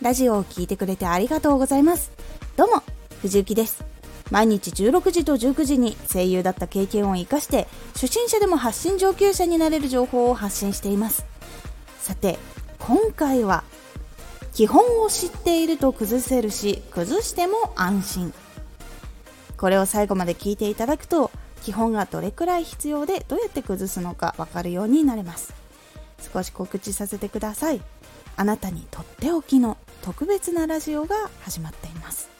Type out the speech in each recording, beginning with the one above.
ラジオを聴いてくれてありがとうございます。どうも藤幸です。毎日16時と19時に声優だった経験を生かして初心者でも発信上級者になれる情報を発信しています。さて今回は基本を知っていると崩せるし崩しても安心。これを最後まで聞いていただくと基本がどれくらい必要でどうやって崩すのか分かるようになれます。少し告知させてください。あなたにとっておきの特別なラジオが始まっています。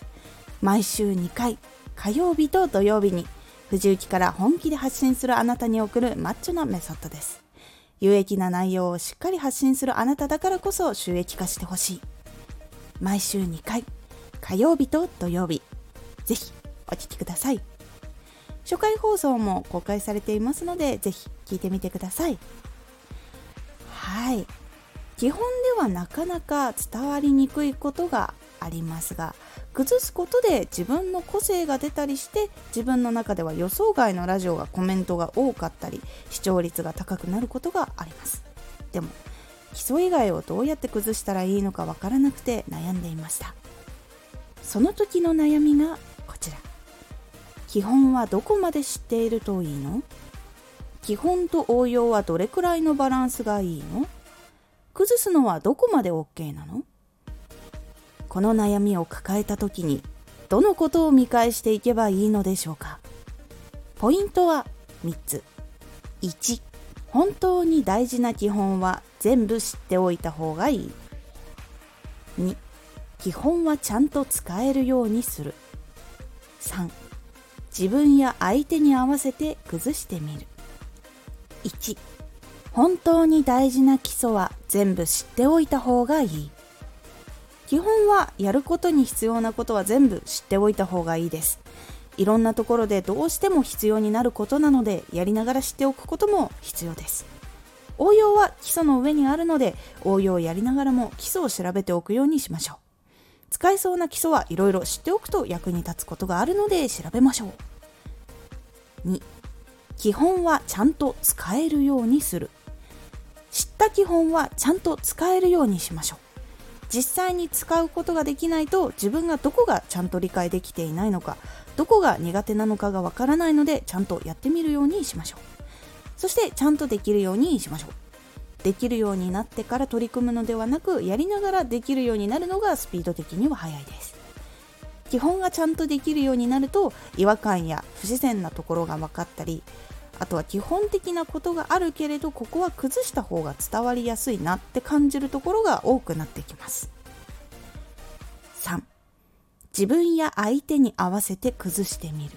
毎週2回火曜日と土曜日に藤雪から本気で発信するあなたに送るマッチョなメソッドです。有益な内容をしっかり発信するあなただからこそ収益化してほしい。毎週2回火曜日と土曜日。ぜひお聴きください。初回放送も公開されていますのでぜひ聞いてみてください。はい。基本ではなかなか伝わりにくいことがありますが崩すことで自分の個性が出たりして自分の中では予想外のラジオがコメントが多かったり視聴率が高くなることがあります。でも基礎以外をどうやって崩したらいいのかわからなくて悩んでいました。その時の悩みがこちら。基本はどこまで知っているといいの？基本と応用はどれくらいのバランスがいいの？崩すのはどこまで OK なの？この悩みを抱えた時にどのことを見返していけばいいのでしょうか？ポイントは3つ。1本当に大事な基本は全部知っておいた方がいい。2基本はちゃんと使えるようにする。3自分や相手に合わせて崩してみる。1本当に大事な基礎は全部知っておいた方がいい。基本はやることに必要なことは全部知っておいた方がいいです。いろんなところでどうしても必要になることなのでやりながら知っておくことも必要です。応用は基礎の上にあるので応用をやりながらも基礎を調べておくようにしましょう。使えそうな基礎はいろいろ知っておくと役に立つことがあるので調べましょう。2基本はちゃんと使えるようにする。基本はちゃんと使えるようにしましょう。実際に使うことができないと自分がどこがちゃんと理解できていないのかどこが苦手なのかがわからないのでちゃんとやってみるようにしましょう。そしてちゃんとできるようにしましょう。できるようになってから取り組むのではなくやりながらできるようになるのがスピード的には速いです。基本がちゃんとできるようになると違和感や不自然なところが分かったりあとは基本的なことがあるけれどここは崩した方が伝わりやすいなって感じるところが多くなってきます。3自分や相手に合わせて崩してみる。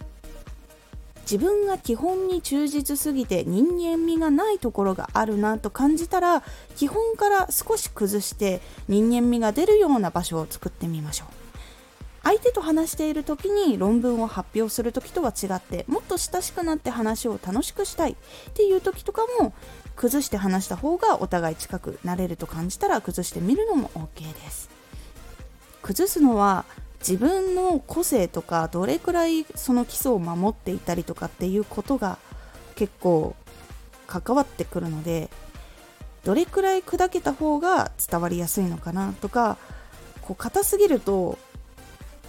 自分が基本に忠実すぎて人間味がないところがあるなと感じたら基本から少し崩して人間味が出るような場所を作ってみましょう。相手と話している時に論文を発表する時とは違ってもっと親しくなって話を楽しくしたいっていう時とかも崩して話した方がお互い近くなれると感じたら崩してみるのも OK です。崩すのは自分の個性とかどれくらいその基礎を守っていたりとかっていうことが結構関わってくるのでどれくらい砕けた方が伝わりやすいのかなとかこう硬すぎると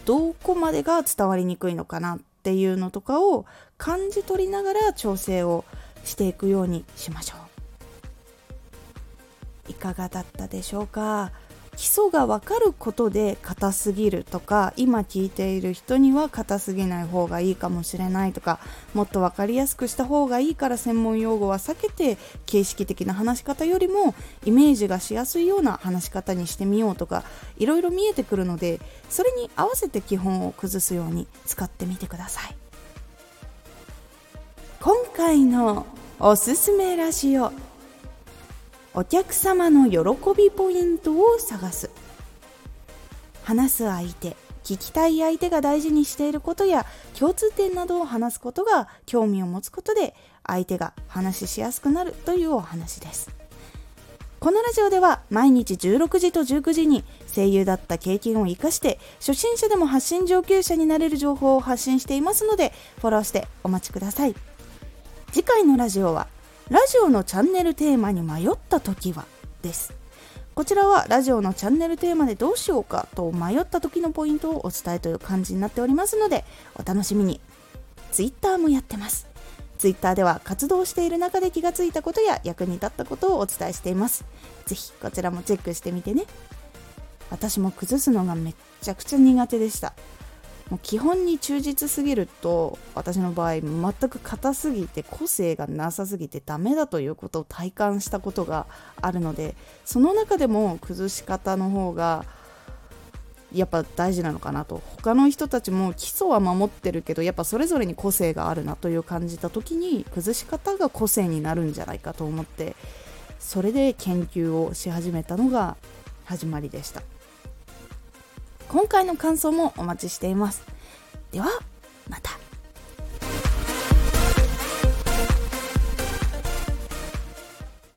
どこまでが伝わりにくいのかなっていうのとかを感じ取りながら調整をしていくようにしましょう。いかがだったでしょうか？基礎が分かることで硬すぎるとか今聞いている人には硬すぎない方がいいかもしれないとかもっと分かりやすくした方がいいから専門用語は避けて形式的な話し方よりもイメージがしやすいような話し方にしてみようとかいろいろ見えてくるのでそれに合わせて基本を崩すように使ってみてください。今回のおすすめラジオ。お客様の喜びポイントを探す。話す相手聞きたい相手が大事にしていることや共通点などを話すことが興味を持つことで相手が話しやすくなるというお話です。このラジオでは毎日16時と19時に声優だった経験を生かして初心者でも発信上級者になれる情報を発信していますのでフォローしてお待ちください。次回のラジオはラジオのチャンネルテーマに迷った時はです。こちらはラジオのチャンネルテーマでどうしようかと迷った時のポイントをお伝えという感じになっておりますのでお楽しみに。Twitter もやってます。Twitter では活動している中で気がついたことや役に立ったことをお伝えしています。ぜひこちらもチェックしてみてね。私も崩すのがめっちゃくちゃ苦手でした。もう基本に忠実すぎると私の場合全く硬すぎて個性がなさすぎてダメだということを体感したことがあるのでその中でも崩し方の方がやっぱ大事なのかなと。他の人たちも基礎は守ってるけどやっぱそれぞれに個性があるなという感じた時に崩し方が個性になるんじゃないかと思ってそれで研究をし始めたのが始まりでした。今回の感想もお待ちしています。では